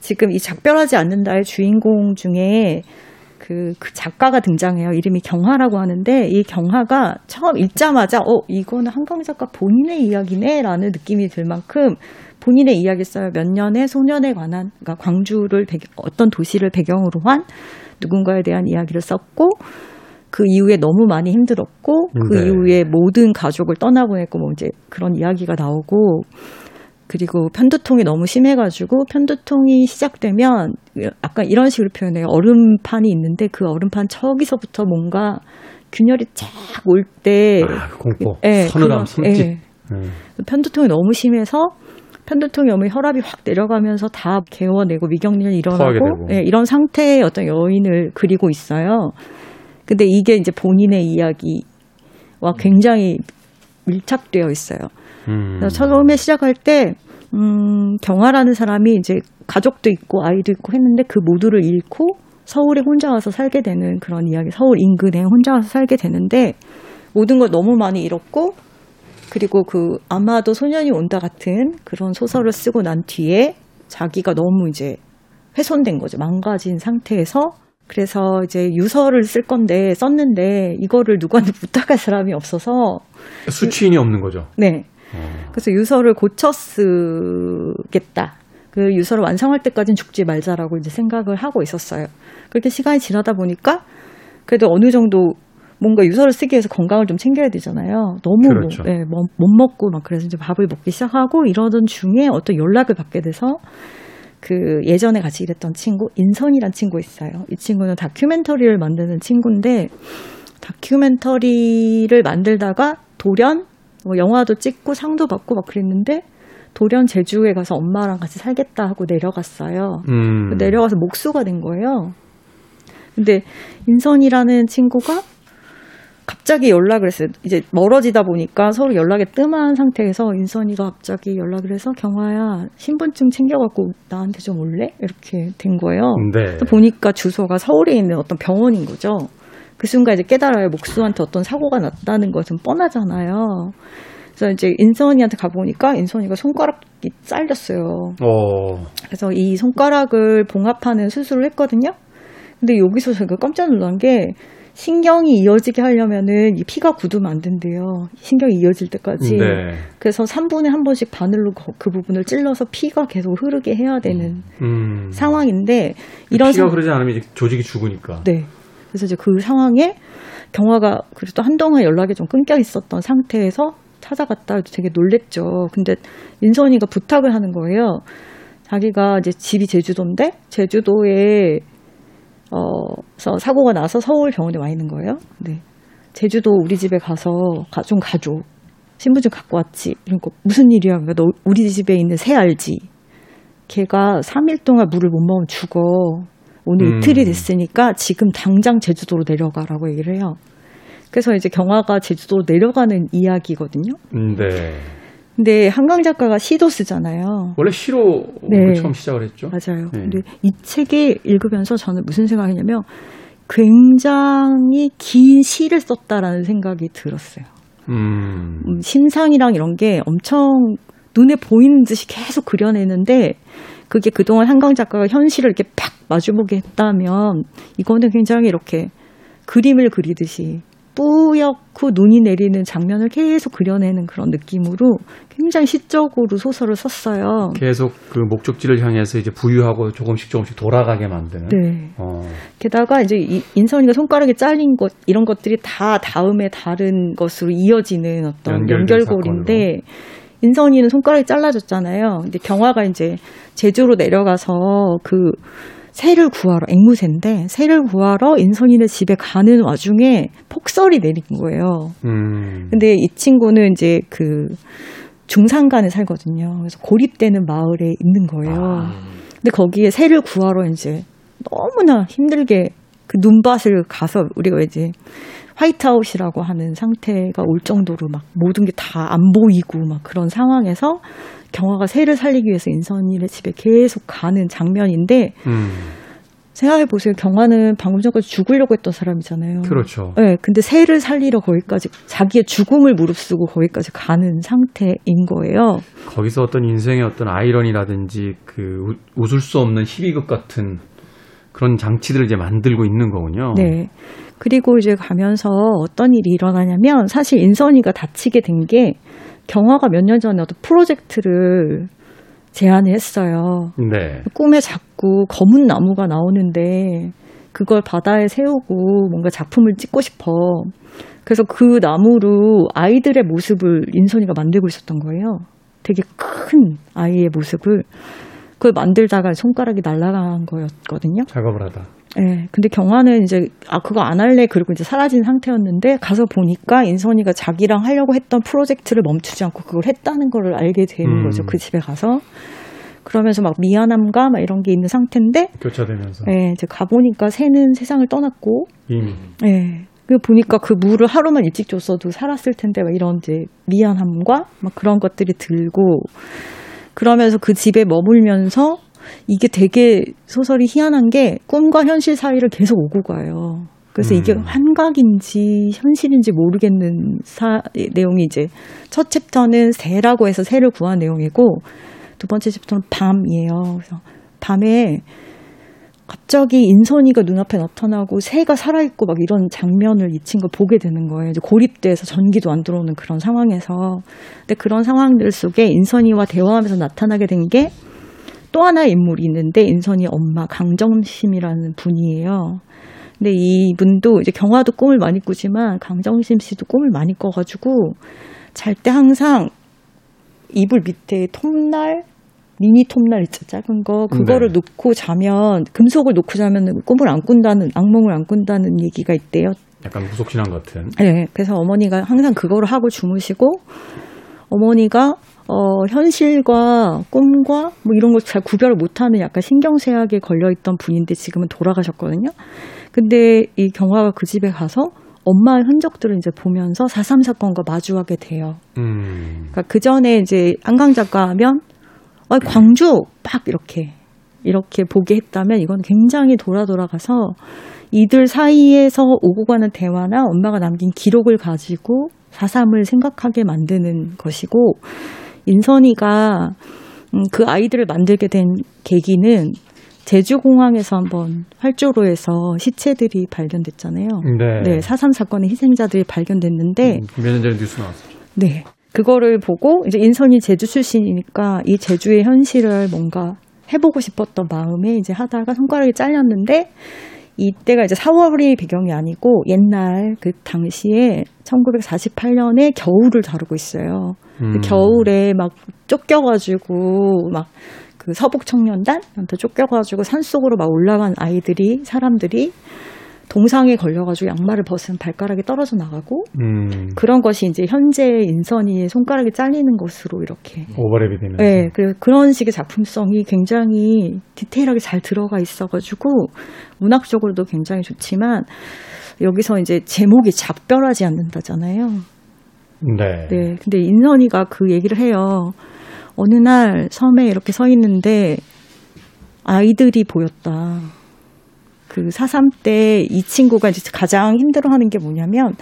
지금 이 작별하지 않는다의 주인공 중에 그, 그 작가가 등장해요. 이름이 경하라고 하는데 이 경하가 처음 읽자마자 어 이거는 한강 작가 본인의 이야기네라는 느낌이 들 만큼 본인의 이야기 써요. 몇 년의 소년에 관한 그러니까 광주를 배경, 어떤 도시를 배경으로 한 누군가에 대한 이야기를 썼고 그 이후에 너무 많이 힘들었고 그 네. 이후에 모든 가족을 떠나보냈고 뭐 이제 그런 이야기가 나오고 그리고 편두통이 너무 심해가지고 편두통이 시작되면 약간 이런 식으로 표현해요. 얼음판이 있는데 그 얼음판 저기서부터 뭔가 균열이 쫙 올 때 아, 공포, 예, 서늘함, 섬집. 예. 음. 편두통이 너무 심해서 편두통이 오면 혈압이 확 내려가면서 다 개워내고 토하게 일어나고. 예, 이런 상태의 어떤 여인을 그리고 있어요. 근데 이게 이제 본인의 이야기와 굉장히 밀착되어 있어요. 음. 처음에 시작할 때, 음, 경화라는 사람이 이제 가족도 있고 아이도 있고 했는데 그 모두를 잃고 서울에 혼자 와서 살게 되는 그런 이야기, 서울 인근에 혼자 와서 살게 되는데 모든 걸 너무 많이 잃었고 그리고 그 아마도 소년이 온다 같은 그런 소설을 쓰고 난 뒤에 자기가 너무 이제 훼손된 거죠. 망가진 상태에서 그래서 이제 유서를 쓸 건데 썼는데 이거를 누구한테 [laughs] 부탁할 사람이 없어서 수취인이 없는 거죠. 네. 어. 그래서 유서를 고쳐 쓰겠다. 그 유서를 완성할 때까지는 죽지 말자라고 이제 생각을 하고 있었어요. 그렇게 시간이 지나다 보니까 그래도 어느 정도 뭔가 유서를 쓰기 위해서 건강을 좀 챙겨야 되잖아요. 너무 그렇죠. 뭐, 예, 뭐- 못 먹고 막 그래서 이제 밥을 먹기 시작하고 이러던 중에 어떤 연락을 받게 돼서 그 예전에 같이 일했던 친구 인선이란 친구 있어요. 이 친구는 다큐멘터리를 만드는 친구인데 다큐멘터리를 만들다가 돌연 뭐 영화도 찍고 상도 받고 막 그랬는데 돌연 제주에 가서 엄마랑 같이 살겠다 하고 내려갔어요. 음. 내려가서 목수가 된 거예요. 근데 인선이라는 친구가 갑자기 연락을 했어요. 이제 멀어지다 보니까 서로 연락에 뜸한 상태에서 인선이가 갑자기 연락을 해서 경화야 신분증 챙겨갖고 나한테 좀 올래? 이렇게 된 거예요. 네. 보니까 주소가 서울에 있는 어떤 병원인 거죠. 그 순간 이제 깨달아요. 목수한테 어떤 사고가 났다는 거좀 뻔하잖아요. 그래서 이제 인선이한테 가보니까 인선이가 손가락이 잘렸어요. 어. 그래서 이 손가락을 봉합하는 수술을 했거든요. 근데 여기서 제가 깜짝 놀란 게 신경이 이어지게 하려면은 이 피가 굳으면 안 된대요. 신경이 이어질 때까지. 네. 그래서 3분에 한 번씩 바늘로 그, 그 부분을 찔러서 피가 계속 흐르게 해야 되는 음. 상황인데 이런 피가 상- 흐르지 않으면 이제 조직이 죽으니까. 네. 그래서 이제 그 상황에 경화가 그래도 한동안 연락이 좀 끊겨 있었던 상태에서 찾아갔다 해도 되게 놀랬죠. 근데 인선이가 부탁을 하는 거예요. 자기가 이제 집이 제주도인데 제주도에 어서 사고가 나서 서울 병원에 와 있는 거예요. 네. 제주도 우리 집에 가서 가, 좀 가줘. 신분증 갖고 왔지. 거 무슨 일이야? 그러니까 너 우리 집에 있는 새 알지? 걔가 3일 동안 물을 못 먹으면 죽어. 오늘 음. 이틀이 됐으니까 지금 당장 제주도로 내려가라고 얘기를 해요. 그래서 이제 경화가 제주도로 내려가는 이야기거든요. 음, 네. 근데 한강 작가가 시도 쓰잖아요. 원래 시로 네. 처음 시작을 했죠. 맞아요. 네. 근데 이 책을 읽으면서 저는 무슨 생각이냐면 굉장히 긴 시를 썼다라는 생각이 들었어요. 음. 음, 심상이랑 이런 게 엄청 눈에 보이는 듯이 계속 그려내는데 그게 그동안 한강 작가가 현실을 이렇게 팍 마주보게 했다면 이거는 굉장히 이렇게 그림을 그리듯이 뿌옇고 눈이 내리는 장면을 계속 그려내는 그런 느낌으로 굉장히 시적으로 소설을 썼어요. 계속 그 목적지를 향해서 이제 부유하고 조금씩 조금씩 돌아가게 만드는. 네. 어. 게다가 이제 이- 인선이가 손가락에 잘린 것 이런 것들이 다 다음에 다른 것으로 이어지는 어떤 연결고리인데 인선이는 손가락이 잘라졌잖아요. 근데 경화가 이제 제주로 내려가서 그 새를 구하러 앵무새인데 새를 구하러 인선이네 집에 가는 와중에 폭설이 내린 거예요. 음. 근데 이 친구는 이제 그 중산간에 살거든요. 그래서 고립되는 마을에 있는 거예요. 아. 근데 거기에 새를 구하러 이제 너무나 힘들게 그 눈밭을 가서 우리가 이제 화이트아웃이라고 하는 상태가 올 정도로 막 모든 게 다 안 보이고 막 그런 상황에서 경화가 새를 살리기 위해서 인선이네 집에 계속 가는 장면인데 음. 생각해 보세요. 경화는 방금 전까지 죽으려고 했던 사람이잖아요. 그렇죠. 네, 근데 새를 살리러 거기까지 자기의 죽음을 무릅쓰고 거기까지 가는 상태인 거예요. 거기서 어떤 인생의 어떤 아이러니라든지 그 우- 웃을 수 없는 희비극 같은 그런 장치들을 이제 만들고 있는 거군요. 네. 그리고 이제 가면서 어떤 일이 일어나냐면 사실 인선이가 다치게 된 게 경화가 몇 년 전에 어떤 프로젝트를 제안을 했어요. 네. 꿈에 자꾸 검은 나무가 나오는데 그걸 바다에 세우고 뭔가 작품을 찍고 싶어. 그래서 그 나무로 아이들의 모습을 인선이가 만들고 있었던 거예요. 되게 큰 아이의 모습을. 그걸 만들다가 손가락이 날아간 거였거든요. 작업을 하다. 예. 근데 경화는 이제 아 그거 안 할래 그리고 이제 사라진 상태였는데 가서 보니까 인선이가 자기랑 하려고 했던 프로젝트를 멈추지 않고 그걸 했다는 걸 알게 되는 음. 거죠. 그 집에 가서 그러면서 막 미안함과 막 이런 게 있는 상태인데 교차되면서 예, 이제 가 보니까 새는 세상을 떠났고 이미 예. 그 보니까 그 물을 하루만 일찍 줬어도 살았을 텐데 막 이런 이제 미안함과 막 그런 것들이 들고 그러면서 그 집에 머물면서 이게 되게 소설이 희한한 게 꿈과 현실 사이를 계속 오고 가요. 그래서 이게 음. 환각인지 현실인지 모르겠는 사, 내용이 이제 첫 챕터는 새라고 해서 새를 구한 내용이고 두 번째 챕터는 밤이에요. 그래서 밤에 갑자기 인선이가 눈앞에 나타나고 새가 살아있고 막 이런 장면을 이 친구가 보게 되는 거예요. 이제 고립돼서 전기도 안 들어오는 그런 상황에서. 근데 그런 상황들 속에 인선이와 대화하면서 나타나게 된 게 또 하나의 인물이 있는데 인선이 엄마 강정심이라는 분이에요. 근데 이분도 이제 경화도 꿈을 많이 꾸지만 강정심 씨도 꿈을 많이 꿔가지고 잘 때 항상 이불 밑에 톱날 미니 톱날 있죠 작은 거 그거를 네. 놓고 자면 금속을 놓고 자면 꿈을 안 꾼다는 악몽을 안 꾼다는 얘기가 있대요. 약간 무속신앙 같은. 네, 그래서 어머니가 항상 그거를 하고 주무시고 어머니가 어, 현실과 꿈과 뭐 이런 걸 잘 구별을 못하는 약간 신경쇠약에 걸려있던 분인데 지금은 돌아가셨거든요. 근데 이 경화가 그 집에 가서 엄마의 흔적들을 이제 보면서 4.3 사건과 마주하게 돼요. 음. 그러니까 그 전에 이제 안강 작가 하면 아, 광주 막 이렇게 이렇게 보게 했다면 이건 굉장히 돌아 돌아가서 이들 사이에서 오고 가는 대화나 엄마가 남긴 기록을 가지고 4.3을 생각하게 만드는 것이고 인선이가 음, 그 아이들을 만들게 된 계기는 제주공항에서 한번 활주로에서 시체들이 발견됐잖아요. 네. 네, 4.3 사건의 희생자들이 발견됐는데 음, 몇년 전에 뉴스 나왔었죠. 네. 그거를 보고 이제 인선이 제주 출신이니까 이 제주의 현실을 뭔가 해보고 싶었던 마음에 이제 하다가 손가락이 잘렸는데 이때가 이제 4월이 배경이 아니고 옛날 그 당시에 1948년에 겨울을 다루고 있어요. 그 음. 겨울에 막 쫓겨가지고 막 그 서북 청년단한테 쫓겨가지고 산 속으로 막 올라간 아이들이 사람들이 동상에 걸려가지고 양말을 벗은 발가락이 떨어져 나가고 음. 그런 것이 이제 현재 인선이의 손가락이 잘리는 것으로 이렇게. 오버랩이 되면서. 네, 그 그런 식의 작품성이 굉장히 디테일하게 잘 들어가 있어가지고 문학적으로도 굉장히 좋지만 여기서 이제 제목이 작별하지 않는다잖아요. 네. 네, 근데 인선이가 그 얘기를 해요. 어느 날 섬에 이렇게 서 있는데 아이들이 보였다. 그 사삼 때 이 친구가 이제 가장 힘들어하는 게 뭐냐면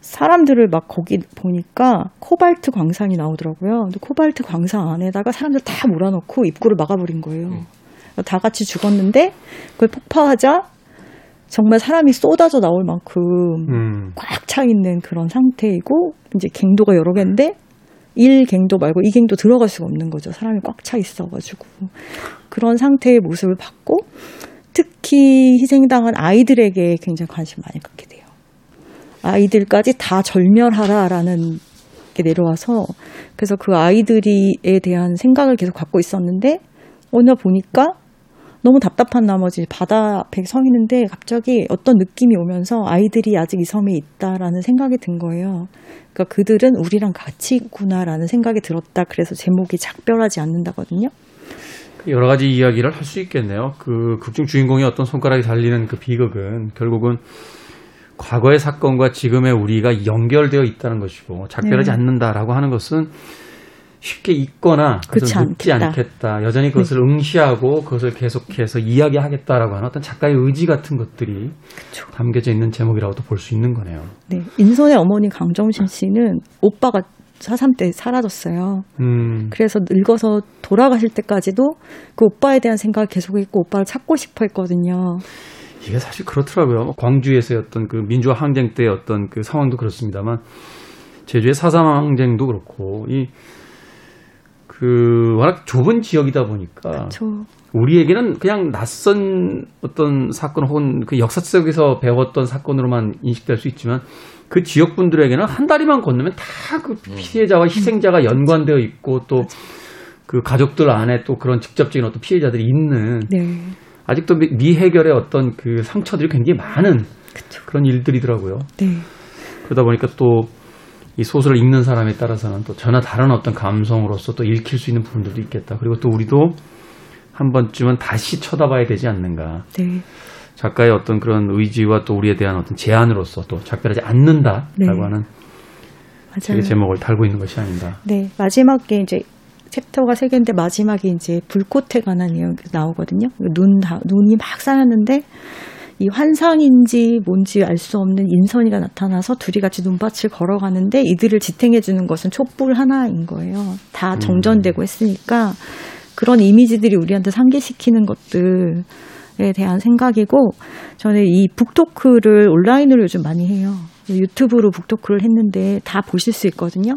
사람들을 막 거기 보니까 코발트 광산이 나오더라고요. 근데 코발트 광산 안에다가 사람들 다 몰아넣고 입구를 막아버린 거예요. 다 같이 죽었는데 그걸 폭파하자 정말 사람이 쏟아져 나올 만큼 음. 꽉차 있는 그런 상태이고 이제 갱도가 여러 개인데 1갱도 말고 2갱도 들어갈 수가 없는 거죠. 사람이 꽉 차 있어가지고 그런 상태의 모습을 봤고 특히 희생당한 아이들에게 굉장히 관심 많이 갖게 돼요. 아이들까지 다 절멸하라라는 게 내려와서 그래서 그 아이들이에 대한 생각을 계속 갖고 있었는데 어느 날 보니까 너무 답답한 나머지 바다 앞에 서 있는데 갑자기 어떤 느낌이 오면서 아이들이 아직 이 섬에 있다라는 생각이 든 거예요. 그러니까 그들은 우리랑 같이 있구나라는 생각이 들었다. 그래서 제목이 작별하지 않는다거든요. 여러 가지 이야기를 할 수 있겠네요. 그 극중 주인공의 어떤 손가락이 달리는 그 비극은 결국은 과거의 사건과 지금의 우리가 연결되어 있다는 것이고 작별하지 네. 않는다라고 하는 것은 쉽게 잊거나 그렇지 묻지 않겠다. 않겠다. 여전히 그것을 응시하고 그것을 계속해서 이야기하겠다라고 하는 어떤 작가의 의지 같은 것들이 그쵸. 담겨져 있는 제목이라고도 볼 수 있는 거네요. 네. 인선의 어머니 강정신 씨는 오빠가 4.3때 사라졌어요. 음. 그래서 늙어서 돌아가실 때까지도 그 오빠에 대한 생각을 계속 했고 오빠를 찾고 싶어 했거든요. 이게 사실 그렇더라고요. 뭐 광주에서의 어떤 그 민주화 항쟁 때의 어떤 그 상황도 그렇습니다만 제주의 사삼 항쟁도 그렇고 이 그 워낙 좁은 지역이다 보니까 저 우리에게는 그냥 낯선 어떤 사건 혹은 그 역사 속에서 배웠던 사건으로만 인식될 수 있지만 그 지역 분들에게는 한 다리만 건너면 다 그 피해자와 희생자가 연관되어 있고 또 그 가족들 안에 또 그런 직접적인 어떤 피해자들이 있는 네. 아직도 미- 미해결의 어떤 그 상처들이 굉장히 많은 그런 일들이더라고요. 네. 그러다 보니까 또 이 소설을 읽는 사람에 따라서는 또 전혀 다른 어떤 감성으로서 또 읽힐 수 있는 부분들도 있겠다. 그리고 또 우리도 한 번쯤은 다시 쳐다봐야 되지 않는가. 네. 작가의 어떤 그런 의지와 또 우리에 대한 어떤 제안으로서 또 작별하지 않는다라고 네. 하는 맞아요. 제목을 달고 있는 것이 아닌가. 네, 마지막에 이제 챕터가 세 개인데 마지막에 이제 불꽃에 관한 내용이 나오거든요. 눈 다, 눈이 막 쌓였는데 이 환상인지 뭔지 알 수 없는 인선이가 나타나서 둘이 같이 눈밭을 걸어가는데 이들을 지탱해 주는 것은 촛불 하나인 거예요. 다 정전되고 했으니까 그런 이미지들이 우리한테 상기시키는 것들 에 대한 생각이고 저는 이 북토크를 온라인으로 요즘 많이 해요. 유튜브로 북토크를 했는데 다 보실 수 있거든요.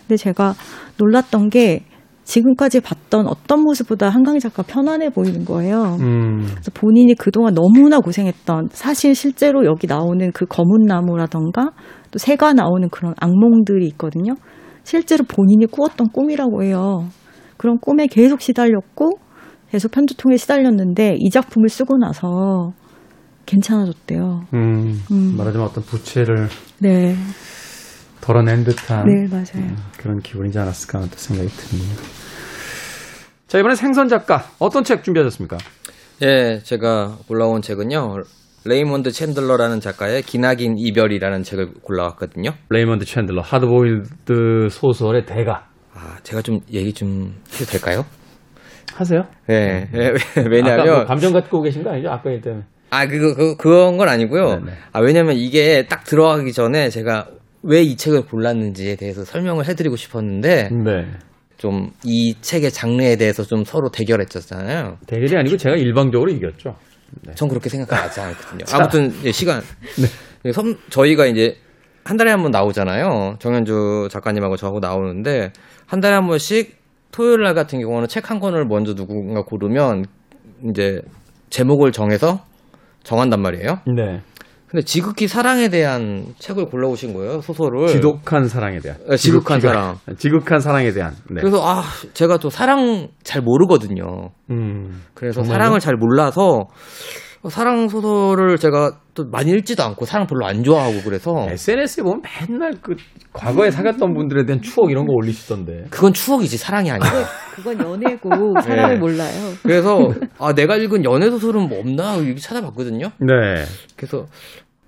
근데 제가 놀랐던 게 지금까지 봤던 어떤 모습보다 한강희 작가 편안해 보이는 거예요. 음, 그래서 본인이 그동안 너무나 고생했던 사실 실제로 여기 나오는 그 검은 나무라던가 또 새가 나오는 그런 악몽들이 있거든요. 실제로 본인이 꾸었던 꿈이라고 해요. 그런 꿈에 계속 시달렸고 계속 편두통에 시달렸는데 이 작품을 쓰고 나서 괜찮아졌대요. 음, 음. 말하자면 어떤 부채를 네, 덜어낸 듯한 네 맞아요. 그런 기분이지 않았을까 하는 또 생각이 듭니다. 자, 이번에 생선 작가 어떤 책 준비하셨습니까? 예, 제가 골라온 책은요. 레이몬드 챈들러라는 작가의 기나긴 이별이라는 책을 골라왔거든요. 레이먼드 챈들러 하드보일드 소설의 대가 아, 제가 좀 얘기 좀 해도 될까요? 하세요? 예, 예, 아까 뭐 왜냐면 감정 갖고 계신 거 아니죠? 아까 때문에. 아, 그거, 그, 그런 건 아니고요. 네네. 아, 왜냐면 이게 딱 들어가기 전에 제가 왜 이 책을 골랐는지에 대해서 설명을 해드리고 싶었는데, 네. 좀 이 책의 장르에 대해서 좀 서로 대결했었잖아요. 대결이 아니고 제가 일방적으로 이겼죠. 전 그렇게 생각하지 [laughs] 않거든요. 아무튼, 예, 시간. 예, 섬- 저희가 이제 한 달에 한 번 나오잖아요. 정현주 작가님하고 저하고 나오는데, 한 달에 한 번씩 토요일 날 같은 경우는 책 한 권을 먼저 누군가 고르면, 이제 제목을 정해서 정한단 말이에요. 네. 근데 지극히 사랑에 대한 책을 골라오신 거예요, 소설을. 지독한 사랑에 대한. 네, 지극한 지극히가- 사랑. 지극한 사랑에 대한. 네. 그래서 아, 제가 또 사랑 잘 모르거든요. 음. 그래서 정말요? 사랑을 잘 몰라서 어, 사랑 소설을 제가 또 많이 읽지도 않고 사랑 별로 안 좋아하고 그래서 SNS에 보면 맨날 그 과거에 사귀었던 분들에 대한 추억 이런 거 올리시던데. 그건 추억이지 사랑이 아니야. [laughs] 그건 연애고 사랑을 네. 몰라요. 그래서 아 내가 읽은 연애 소설은 뭐 없나 이렇게 찾아봤거든요. 네. 그래서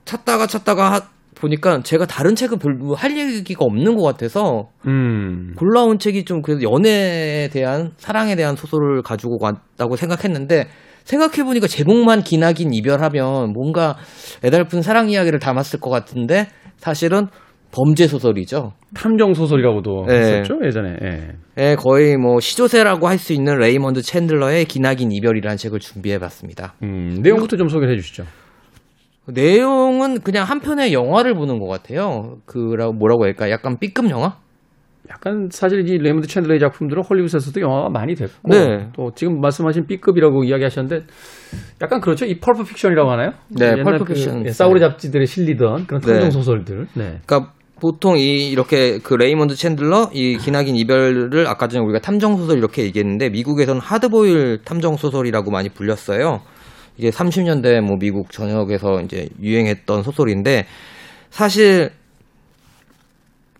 찾다가 찾다가 하- 보니까 제가 다른 책은 별로 할 얘기가 없는 것 같아서 음. 골라온 책이 좀 그래도 연애에 대한 사랑에 대한 소설을 가지고 왔다고 생각했는데 생각해보니까 제목만 기나긴 이별하면 뭔가 애달픈 사랑 이야기를 담았을 것 같은데 사실은 범죄 소설이죠. 탐정 소설이라고도 네. 했었죠 예전에. 예. 예, 거의 뭐 시조새라고 할 수 있는 레이먼드 챈들러의 기나긴 이별이라는 책을 준비해봤습니다. 음, 내용부터 좀 소개해 주시죠. 내용은 그냥 한 편의 영화를 보는 것 같아요. 그라고 뭐라고 할까? 약간 B급 영화? 약간 사실 이 레이먼드 챈들러의 작품들은 헐리우드에서도 영화가 많이 됐고 네. 또 지금 말씀하신 B급이라고 이야기하셨는데 약간 그렇죠. 이 pulp fiction이라고 하나요? 네, 펄프 그 픽션. 예, 싸구려 잡지들에 실리던 그런 네. 탐정 소설들. 네. 그러니까 보통 이 이렇게 그 레이먼드 챈들러 이 기나긴 이별을 아까 전에 우리가 탐정 소설 이렇게 얘기했는데 미국에서는 하드보일드 탐정 소설이라고 많이 불렸어요. 이게 30년대 뭐 미국 전역에서 이제 유행했던 소설인데 사실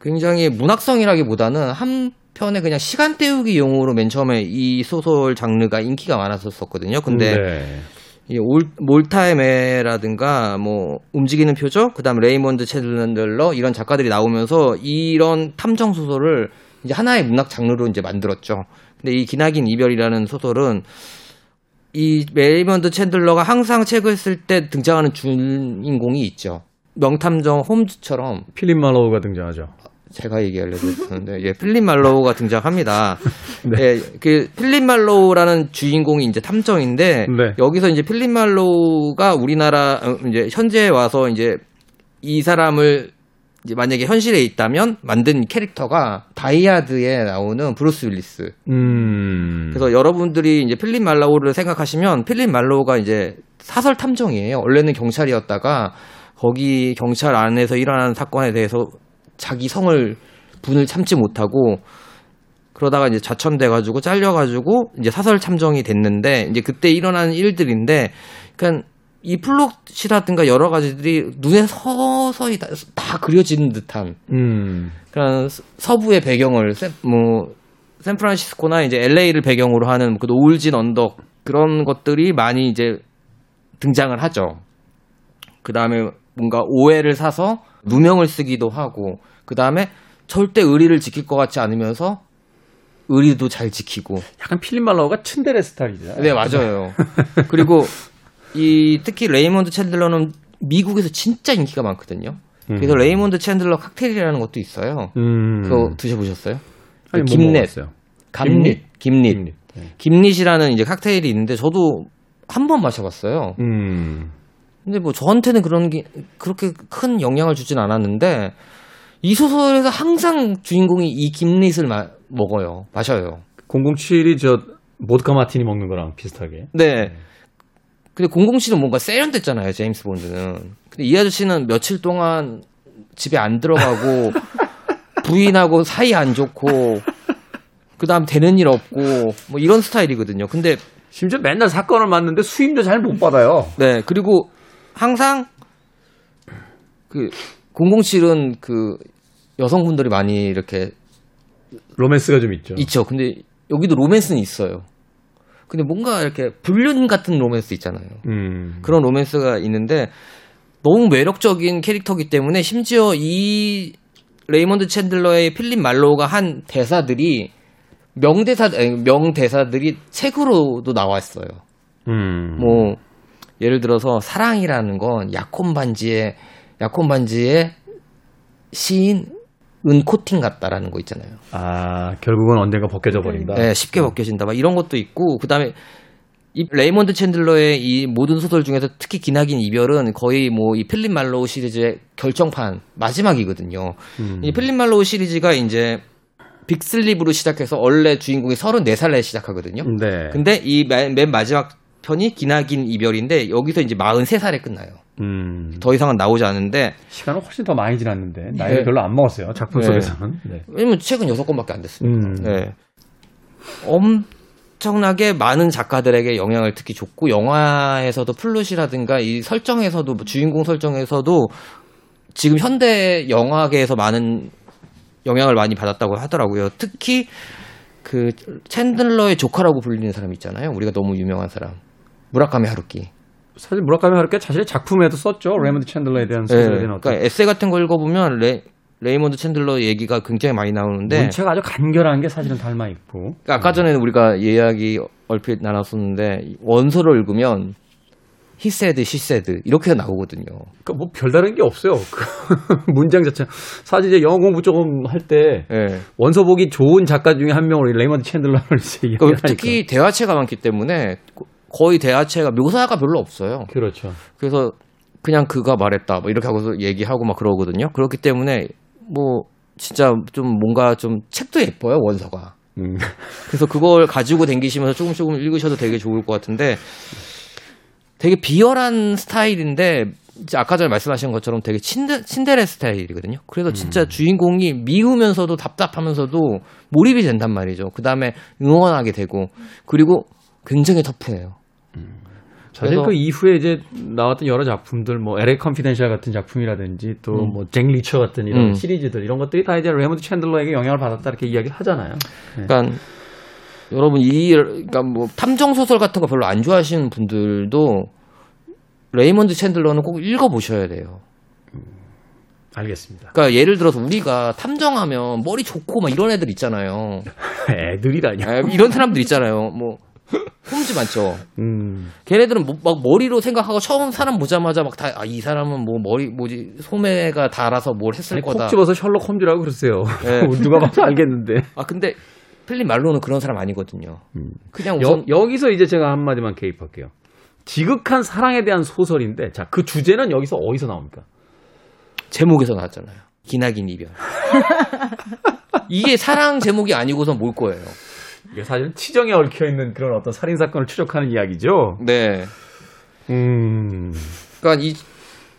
굉장히 문학성이라기보다는 한 편의 그냥 시간 때우기 용으로 맨 처음에 이 소설 장르가 인기가 많았었거든요. 근데 네. 이 올, 몰타의 매라든가 뭐 움직이는 표적 그다음 레이먼드 챈들러 이런 작가들이 나오면서 이런 탐정 소설을 이제 하나의 문학 장르로 이제 만들었죠. 근데 이 기나긴 이별이라는 소설은 이 레이먼드 챈들러가 항상 책을 쓸 때 등장하는 주인공이 있죠. 명탐정 홈즈처럼 필립 말로우가 등장하죠. 제가 얘기하려고 했는데 예, 필립 말로우가 등장합니다. [laughs] 예, 그 필립 말로우라는 주인공이 이제 탐정인데 네. 여기서 이제 필립 말로우가 우리나라 어, 이제 현재에 와서 이제 이 사람을 이제 만약에 현실에 있다면 만든 캐릭터가 다이하드에 나오는 브루스 윌리스. 음. 그래서 여러분들이 이제 필립 말로우를 생각하시면 필립 말로우가 이제 사설 탐정이에요. 원래는 경찰이었다가 거기 경찰 안에서 일어나는 사건에 대해서 자기 성을 분을 참지 못하고 그러다가 이제 좌천돼 가지고 잘려 가지고 이제 사설 탐정이 됐는데 이제 그때 일어나는 일들인데 그러니까 이 플롯이라든가 여러 가지들이 눈에 서서히 다, 다 그려지는 듯한 음. 그런 서- 서부의 배경을 샌, 뭐 샌프란시스코나 이제 LA를 배경으로 하는 그 노을진 언덕 그런 것들이 많이 이제 등장을 하죠. 그 다음에 뭔가 오해를 사서 누명을 쓰기도 하고 그 다음에 절대 의리를 지킬 것 같지 않으면서 의리도 잘 지키고 약간 필립 말로우가 츤데레 스타일이죠. 네 맞아요. 그리고 [laughs] 이 특히 레이몬드 챈들러는 미국에서 진짜 인기가 많거든요. 그래서 음. 레이몬드 챈들러 칵테일이라는 것도 있어요. 음. 그거 드셔보셨어요? 아니, 못 gimlet. 먹었어요. gimlet, gimlet. gimlet. 네. gimlet이라는 이제 칵테일이 있는데 저도 한 번 마셔봤어요. 음. 근데 뭐 저한테는 그런 게 그렇게 큰 영향을 주진 않았는데 이 소설에서 항상 주인공이 이 김릿을 마- 먹어요. 마셔요. 007이 저 모드카 마티니 먹는 거랑 비슷하게. 네. 근데 007은 뭔가 세련됐잖아요, 제임스 본드는. 근데 이 아저씨는 며칠 동안 집에 안 들어가고 [laughs] 부인하고 사이 안 좋고 그다음 되는 일 없고 뭐 이런 스타일이거든요. 근데 심지어 맨날 사건을 맡는데 수임도 잘못 받아요. 네, 그리고 항상 그 007은 그 여성분들이 많이 이렇게 로맨스가 좀 있죠. 있죠. 근데 여기도 로맨스는 있어요. 근데 뭔가 이렇게 불륜 같은 로맨스 있잖아요. 음. 그런 로맨스가 있는데 너무 매력적인 캐릭터이기 때문에 심지어 이 레이먼드 챈들러의 필립 말로우가 한 대사들이 명대사 아니, 명대사들이 책으로도 나왔어요. 음. 뭐 예를 들어서 사랑이라는 건 약혼 반지의 약혼 반지의 씌인 은 코팅 같다라는 거 있잖아요. 아, 결국은 언젠가 벗겨져 버린다. 네, 쉽게 벗겨진다. 막 이런 것도 있고 그 다음에 이 레이먼드 챈들러의 이 모든 소설 중에서 특히 기나긴 이별은 거의 뭐 이 필립 말로우 시리즈의 결정판 마지막이거든요. 음. 이 필립 말로우 시리즈가 이제 Big Sleep으로 시작해서 원래 주인공이 34살에 시작하거든요. 네. 근데 이 맨 마지막 편이 기나긴 이별인데 여기서 이제 43살에 끝나요. 음. 더 이상은 나오지 않는데 시간은 훨씬 더 많이 지났는데 나이를 네. 별로 안 먹었어요. 작품 네. 속에서는. 네. 왜냐면 책은 6권밖에 안 됐습니다. 음. 네. 엄청나게 많은 작가들에게 영향을 특히 줬고 영화에서도 플롯이라든가 이 설정에서도 뭐 주인공 설정에서도 지금 현대 영화계에서 많은 영향을 많이 받았다고 하더라고요. 특히 그 챈들러의 조카라고 불리는 사람 있잖아요. 우리가 너무 유명한 사람. 무라카미 하루키. 사실 무라카미 하루키 자신의 작품에도 썼죠. 레이먼드 챈들러에 대한 네, 소설에 대한 그러니까 어떤 에세이 같은 거 읽어보면 레, 레이몬드 챈들러 얘기가 굉장히 많이 나오는데 문체가 아주 간결한 게 사실은 닮아 있고. 그러니까 아까 전에 우리가 이야기 얼핏 나눴었는데 원서를 읽으면 she said 이렇게 나오거든요. 그러니까 뭐 별다른 게 없어요. 그 [laughs] 문장 자체. 사실 이제 영어 공부 조금 할때 예. 원서 보기 좋은 작가 중에 한 명으로 레이먼드 챈들러를 이제 그러니까. 특히 대화체가 많기 때문에 거의 대화체가 묘사가 별로 없어요. 그렇죠. 그래서 그냥 그가 말했다 뭐 이렇게 하고서 얘기하고 막 그러거든요. 그렇기 때문에 뭐 진짜 좀 뭔가 좀 책도 예뻐요 원서가. 음. 그래서 그걸 가지고 댕기시면서 조금 조금 읽으셔도 되게 좋을 것 같은데 되게 비열한 스타일인데 아까 전에 말씀하신 것처럼 되게 츤데, 츤데레 스타일이거든요. 그래서 진짜 주인공이 미우면서도 답답하면서도 몰입이 된단 말이죠. 그 다음에 응원하게 되고 그리고 굉장히 터프해요. 사실 그 이후에 이제 나왔던 여러 작품들 뭐 LA 컨피덴셜 같은 작품이라든지 또 뭐 잭 리처 같은 이런 음. 시리즈들 이런 것들이 다 이제 레이먼드 챈들러에게 영향을 받았다 이렇게 이야기를 하잖아요. 그러니까 여러분 이 그러니까 뭐 탐정 소설 같은 거 별로 안 좋아하시는 분들도 레이먼드 챈들러는 꼭 읽어 보셔야 돼요. 알겠습니다. 그러니까 예를 들어서 우리가 탐정하면 머리 좋고 막 이런 애들 있잖아요. [laughs] 애들이라뇨. 아, 이런 사람들 있잖아요. 뭐 홈즈 많죠. 음. 걔네들은 뭐- 막 머리로 생각하고 처음 사람 보자마자 막 다 이 사람은 뭐 머리 뭐지 소매가 닳아서 뭘 했을 아니, 거다. 콕 집어서 셜록 홈즈라고 그러세요. 네. [laughs] 누가 봐도 알겠는데. 아 근데 필립 말로는 그런 사람 아니거든요. 그냥 여, 우선 여 기서 이제 제가 한마디만 개입할게요. 지극한 사랑에 대한 소설인데, 자, 그 주제는 여기서 어디서 나옵니까? 제목에서 나왔잖아요. 기나긴 이별. [laughs] 이게 사랑 제목이 아니고선 뭘 거예요. 이게 사실은 치정에 얽혀 있는 그런 어떤 살인 사건을 추적하는 이야기죠. 네. 음. 그러니까 이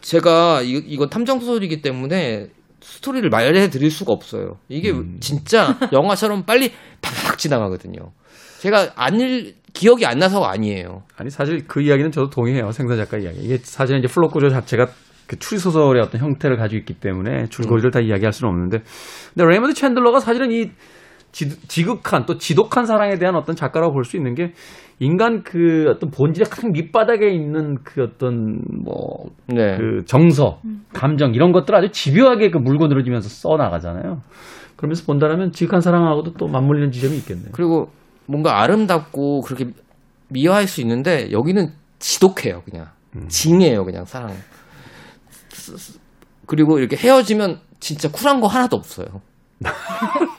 제가 이, 이거 탐정 소설이기 때문에 스토리를 말해 드릴 수가 없어요. 이게 진짜 영화처럼 빨리 팍팍 지나가거든요. 제가 안 일, 기억이 안 나서가 아니에요. 아니 사실 그 이야기는 저도 동의해요. 생선 작가 이야기. 이게 사실 이제 플롯 구조 자체가 그 추리 소설의 어떤 형태를 가지고 있기 때문에 줄거리를 다 이야기할 수는 없는데, 근데 레이먼드 챈들러가 사실은 이 지, 극한 또 지독한 사랑에 대한 어떤 작가라고 볼 수 있는 게 인간 그 어떤 본질의 큰 밑바닥에 있는 그 어떤 뭐 네. 그 정서, 감정 이런 것들 을 아주 집요하게 그 물고 늘어지면서 써 나가잖아요. 그러면서 본다라면 지극한 사랑하고도 또 맞물리는 지점이 있겠네요. 그리고 뭔가 아름답고 그렇게 미화할 수 있는데 여기는 지독해요, 그냥. 징해요, 그냥 사랑. 그리고 이렇게 헤어지면 진짜 쿨한 거 하나도 없어요. [laughs]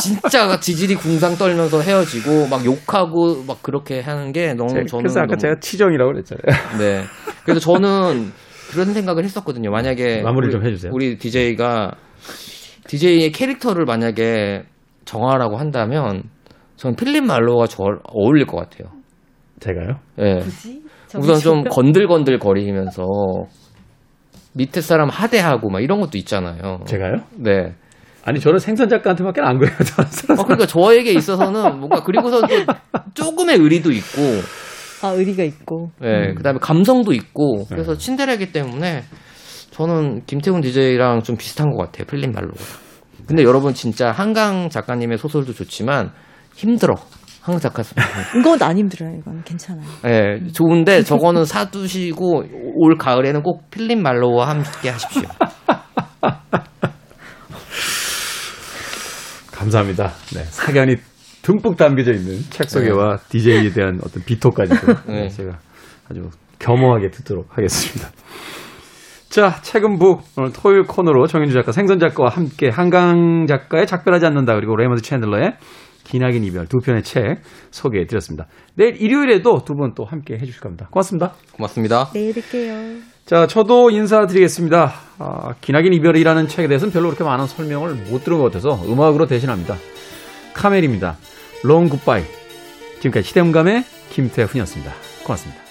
진짜 지질이 궁상 떨면서 헤어지고 막 욕하고 막 그렇게 하는 게 너무 제- 저는 그래서 아까 너무- 제가 치정이라고 그랬잖아요. 네. 그래서 저는 그런 생각을 했었거든요. 만약에 마무리 우리- 좀 해주세요. 우리 DJ가 DJ의 캐릭터를 만약에 정하라고 한다면 전 필립 말로가 저 어울릴 것 같아요. 제가요? 예. 굳이? 우선 좀 건들건들 거리면서 밑에 사람 하대하고 막 이런 것도 있잖아요. 제가요? 네. 아니 저는 생선 작가한테밖에 안 그래요. [laughs] 어, 그러니까 저에게 있어서는 뭔가 그리고서 또 조금의 의리도 있고, 아 의리가 있고 예, 그다음에 감성도 있고, 그래서 친데레기 때문에 저는 김태훈 DJ랑 좀 비슷한 것 같아요. 필립 말로가. 근데 여러분 진짜 한강 작가님의 소설도 좋지만 힘들어. 한강 작가 소설. [laughs] 이건 안 힘들어요. 이건 괜찮아요. 예, 좋은데 저거는 사두시고 올 가을에는 꼭 필립 말로와 함께 하십시오. [laughs] 감사합니다. 네, 사견이 듬뿍 담겨져 있는 책 소개와 DJ에 대한 어떤 비토까지도 [laughs] 네. 제가 아주 겸허하게 듣도록 하겠습니다. 자, 책은 북 오늘 토요일 코너로 정현주 작가, 생선 작가와 함께 한강 작가의 작별하지 않는다 그리고 레이먼드 챈들러의 기나긴 이별 두 편의 책 소개해 드렸습니다. 내일 일요일에도 두 분 또 함께 해 주실 겁니다. 고맙습니다. 고맙습니다. 내일 뵐게요. 자, 저도 인사드리겠습니다. 아, 기나긴 이별이라는 책에 대해서는 별로 그렇게 많은 설명을 못 들은 것 같아서 음악으로 대신합니다. 카멜입니다. 롱 굿바이. 지금까지 시대음감의 김태훈이었습니다. 고맙습니다.